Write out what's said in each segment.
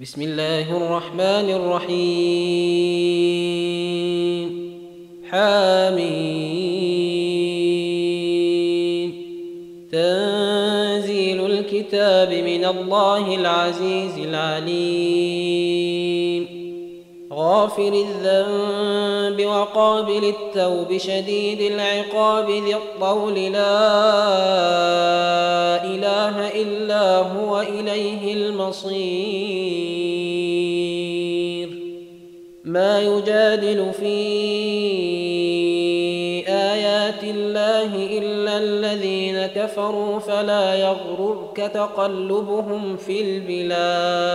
بسم الله الرحمن الرحيم. حميم. تنزيل الكتاب من الله العزيز العليم. غافر الذنب وقابل التوب شديد العقاب ذي الطول لا إله إلا هو إليه المصير. ما يجادل في آيات الله إلا الذين كفروا فلا يغررك تقلبهم في البلاد.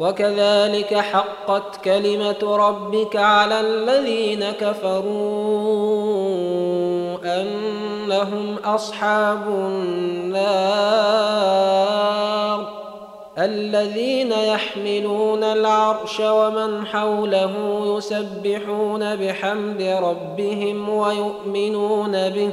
وكذلك حقت كلمة ربك على الذين كفروا أنهم أصحاب النار الذين يحملون العرش ومن حوله يسبحون بحمد ربهم ويؤمنون به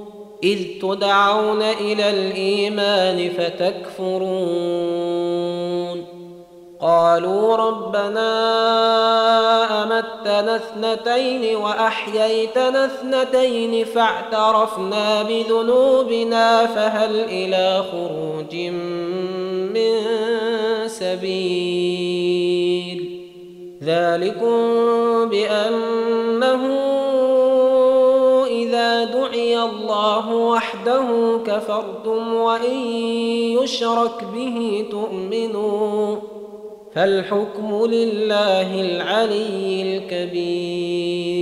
إذ تدعون إلى الإيمان فتكفرون. قالوا ربنا أمتنا اثنتين وأحييتنا اثنتين فاعترفنا بذنوبنا فهل إلى خروج من سبيل. ذلكم بأنه الله وحده كفرتم وإن يشرك به تؤمنوا فالحكم لله العلي الكبير.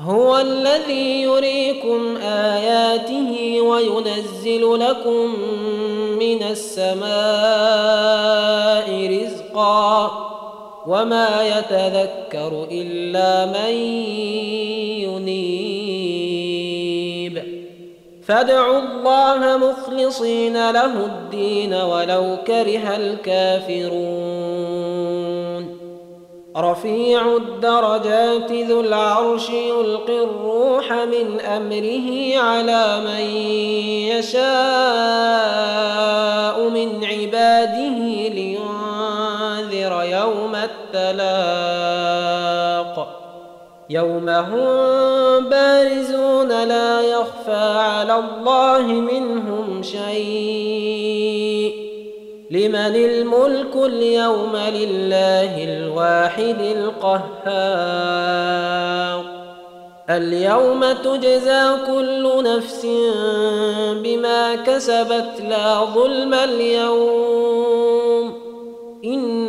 هو الذي يريكم آياته وينزل لكم من السماء رزقا وما يتذكر الا من ينيب فادعوا الله مخلصين له الدين ولو كره الكافرون رفيع الدرجات ذو العرش يلقي الروح من امره على من يشاء من عباده لينذر يوم التلاق. يوم هم بارزون لا يخفى على الله منهم شيء. لمن الملك اليوم لله الواحد القهار. اليوم تجزى كل نفس بما كسبت لا ظلم اليوم. إن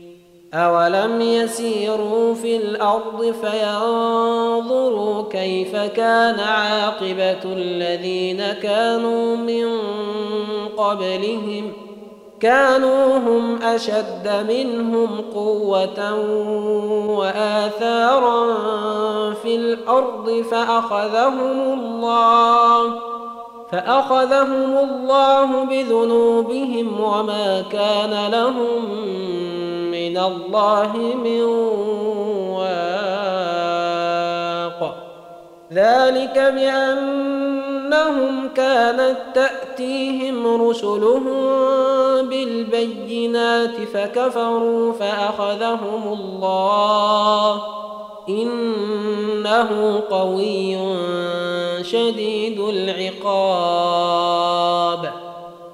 اولم يسيروا في الأرض فينظروا كيف كان عاقبه الذين كانوا من قبلهم كانوا هم اشد منهم قوه واثارا في الأرض فاخذهم الله فاخذهم الله بذنوبهم وما كان لهم من الله من واق. ذلك بأنهم كانت تأتيهم رسلهم بالبينات فكفروا فأخذهم الله. إنه قوي شديد العقاب.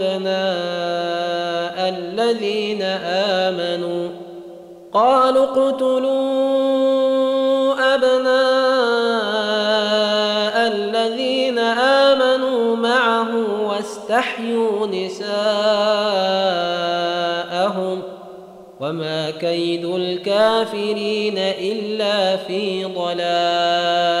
ابناء الذين آمنوا قالوا اقتلوا أبناء الذين آمنوا معه واستحيوا نساءهم وما كيد الكافرين إلا في ضلال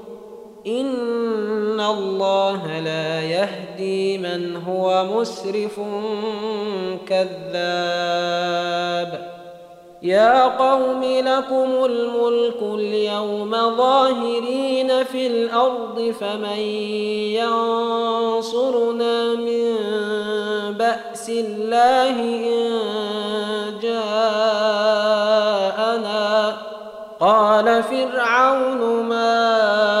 ان الله لا يهدي من هو مسرف كذاب. يا قوم لكم الملك اليوم ظاهرين في الأرض فمن ينصرنا من باس الله ان جاءنا؟ قال فرعون ما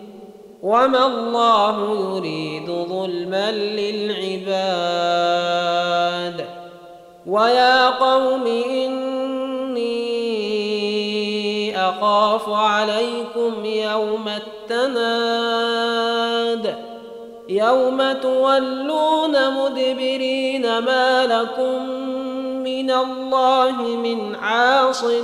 وما الله يريد ظلما للعباد ويا قوم إني أخاف عليكم يوم التناد يوم تولون مدبرين ما لكم من الله من عاصم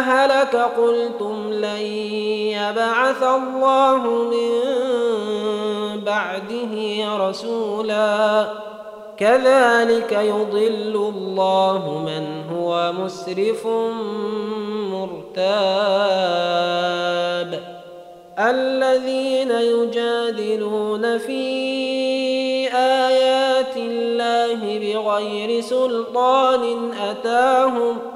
هلك قلتم لن يبعث الله من بعده رسولا؟ كذلك يضل الله من هو مسرف مرتاب. الذين يجادلون في آيات الله بغير سلطان أتاهم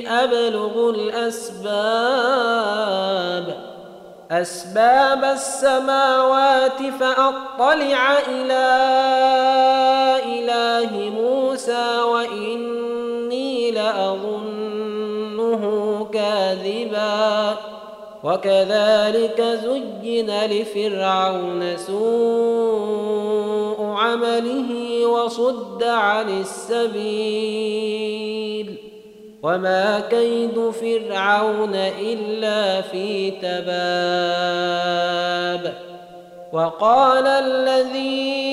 أبلغ الأسباب. أسباب السماوات فأطلع إلى إله موسى وإني لأظنه كاذبا. وكذلك زين لفرعون سوء عمله وصد عن السبيل. وما كيد فرعون الا في تباب وقال الذي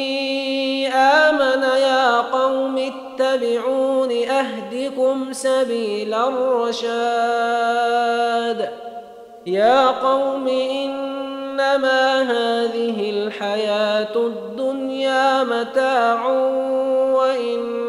امن يا قوم اتبعون اهدكم سبيل الرشاد يا قوم انما هذه الحياة الدنيا متاع وان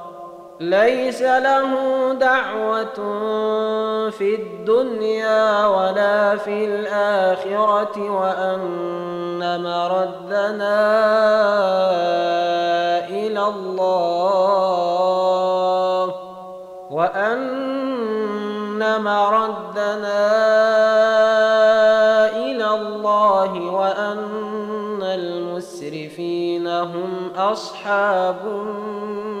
ليس له دعوة في الدنيا ولا في الآخرة وأن مردنا إلى الله وأن مردنا إلى الله وأن المسرفين هم أصحاب النار.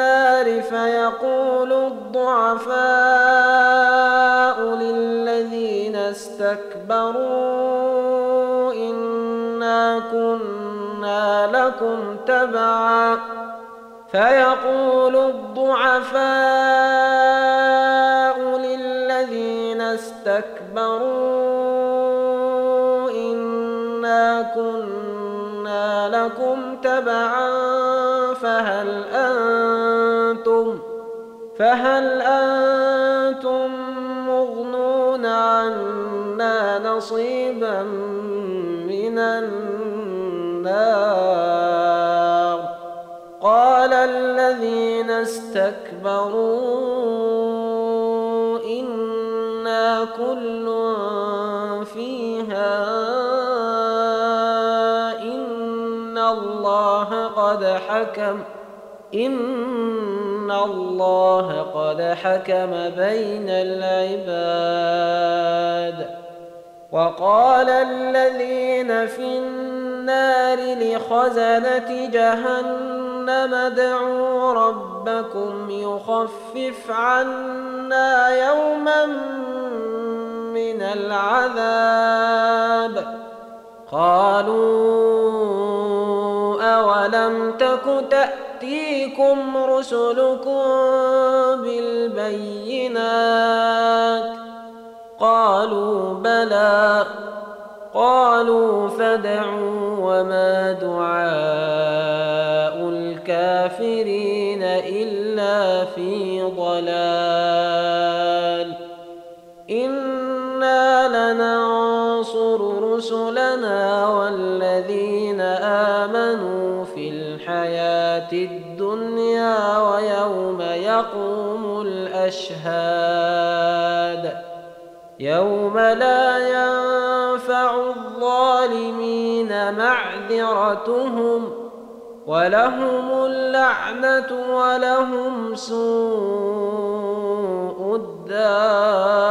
النار فيقول الضعفاء للذين استكبروا إنا كنا لكم تبعا. فيقول الضعفاء للذين استكبروا إنا كنا لكم تبعا. فهل أنتم فهل أنتم مغنون عنا نصيبا من النار؟ قال الذين استكبروا إنا كل فيها إن الله قد حكم إن الله قد حكم بين العباد وقال الذين في النار لخزنة جهنم ادعوا ربكم يخفف عنا يوما من العذاب قالوا أولم تك تأتيكم رسلكم بالبينات. قالوا بلى قالوا فادعوا وما دعاء الكافرين إلا في ضلال. إنا لننصر رسلنا والذين آمنوا الحياة الدنيا ويوم يقوم الأشهاد. يوم لا ينفع الظالمين معذرتهم ولهم اللعنة ولهم سوء الدار.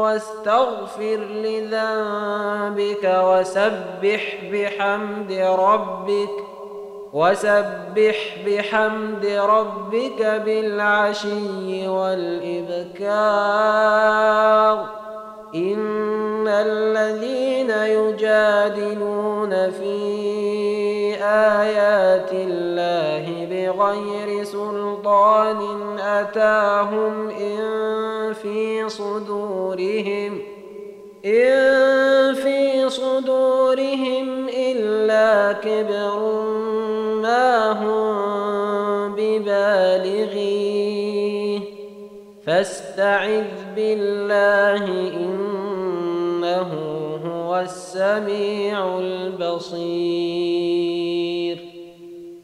واستغفر لذنبك وسبح بحمد ربك وسبح بحمد ربك بالعشي والإبكار. إن الذين يجادلون في آيات الله بغير سلطان أتاهم إن في صدورهم إن في صدورهم إلا كبر ما هم ببالغيه. فاستعذ بالله إنه هو السميع البصير.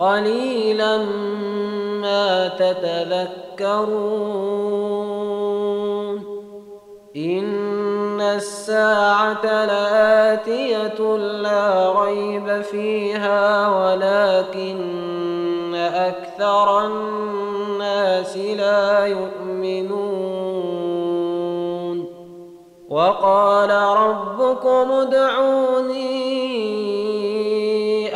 قليلا ما تتذكرون. إن الساعة لآتية لا ريب فيها ولكن أكثر الناس لا يؤمنون. وقال ربكم ادعوني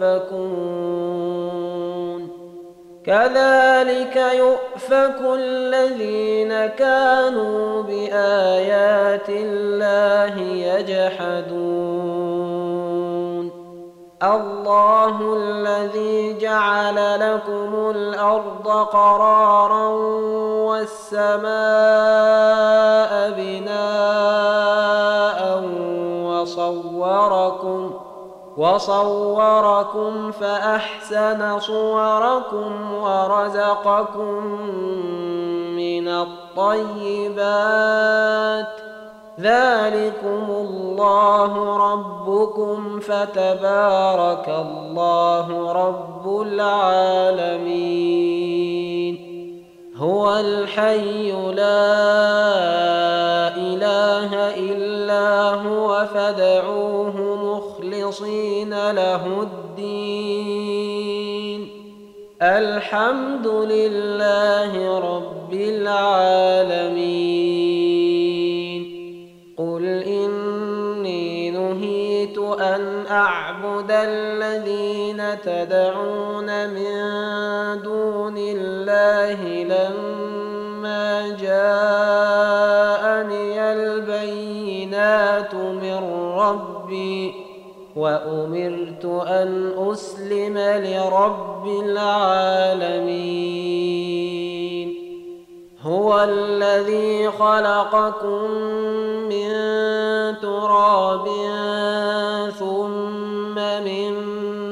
يؤفكون. كذلك يؤفك الذين كانوا بآيات الله يجحدون. الله الذي جعل لكم الأرض قرارا والسماء بناء وصوركم ۖ وصوركم فأحسن صوركم ورزقكم من الطيبات. ذلكم الله ربكم فتبارك الله رب العالمين. هو الحي لا إله إلا هو فادعوه مخلصين له الدين. الحمد لله رب العالمين. قل إني نهيت أن أعبد الذين تدعون من دون الله لما جاءني البينات من ربي. وأمرت أن أسلم لرب العالمين. هو الذي خلقكم من تراب ثم من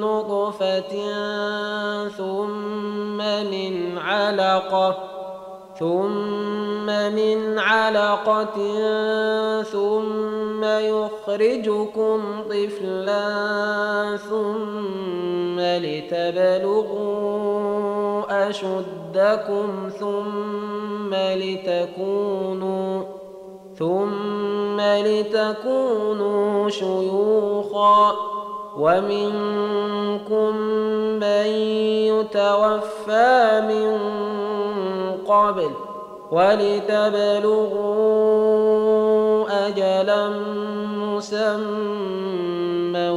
نطفة ثم من علقة ثم من علقة ثم يخرجكم طفلا ثم لتبلغوا أشدكم ثم لتكونوا ثم لتكونوا شيوخا ومنكم من يتوفى من قبل ولتبلغوا أجلا مسمى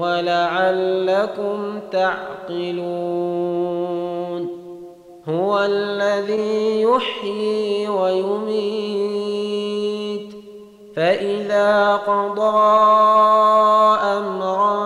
ولعلكم تعقلون هو الذي يحيي ويميت فإذا قضى أمرا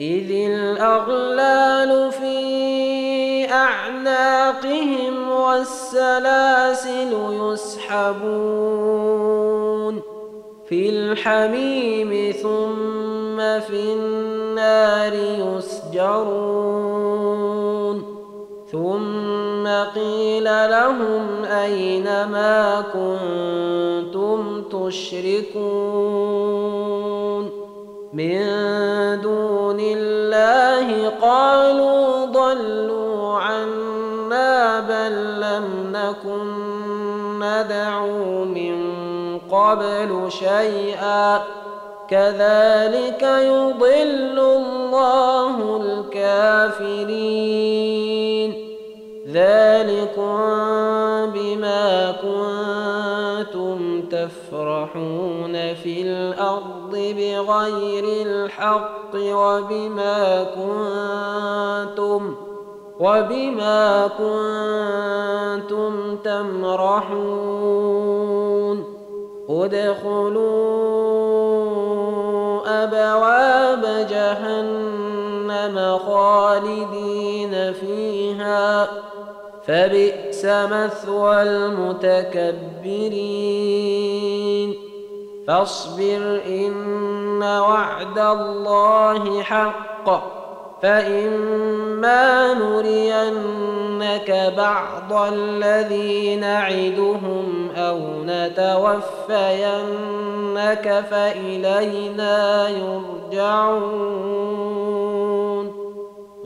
إذ الأغلال في أعناقهم والسلاسل يسحبون في الحميم ثم في النار يسجرون ثم قيل لهم أين ما كنتم تشركون من دون الله قالوا ضلوا عنا بل لم نكن ندعو من قبل شيئا. كذلك يضل الله الكافرين. ذلكم بما كنتم تفرحون في الأرض بغير الحق وبما كنتم وبما كنتم تمرحون ادخلوا أبواب جهنم خالدين فيها فبئس مثوى المتكبرين. فاصبر إن وعد الله حق. فإما نرينك بعض الذي نعدهم أو نتوفينك فإلينا يرجعون.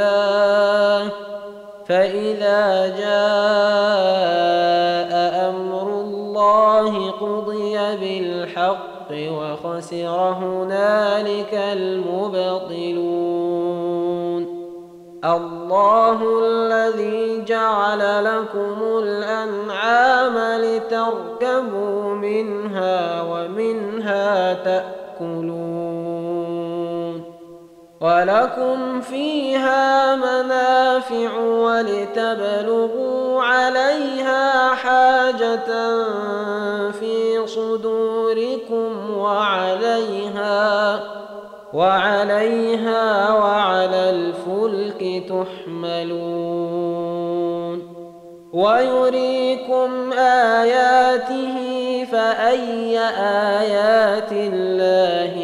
الله فإذا جاء أمر الله قضي بالحق وخسر هنالك المبطلون. الله الذي جعل لكم الأنعام لتركبوا منها ومنها تأكلون. ولكم فيها منافع ولتبلغوا عليها حاجة في صدوركم وعليها وعليها وعلى الفلك تحملون ويريكم آياته فأي آيات الله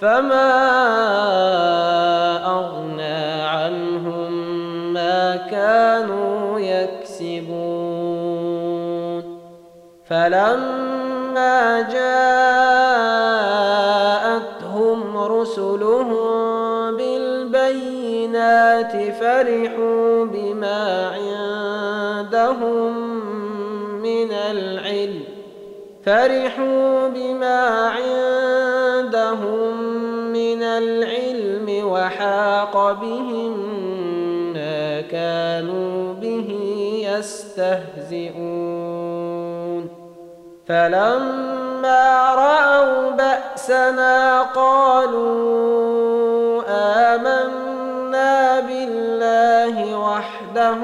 فما أغنى عنهم ما كانوا يكسبون فلما جاءتهم رسلهم بالبينات فرحوا بما عندهم من العلم فرحوا بما عندهم بهم ما كانوا به يستهزئون. فلما رأوا بأسنا قالوا آمنا بالله وحده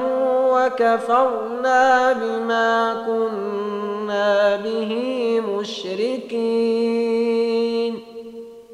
وكفرنا بما كنا به مشركين.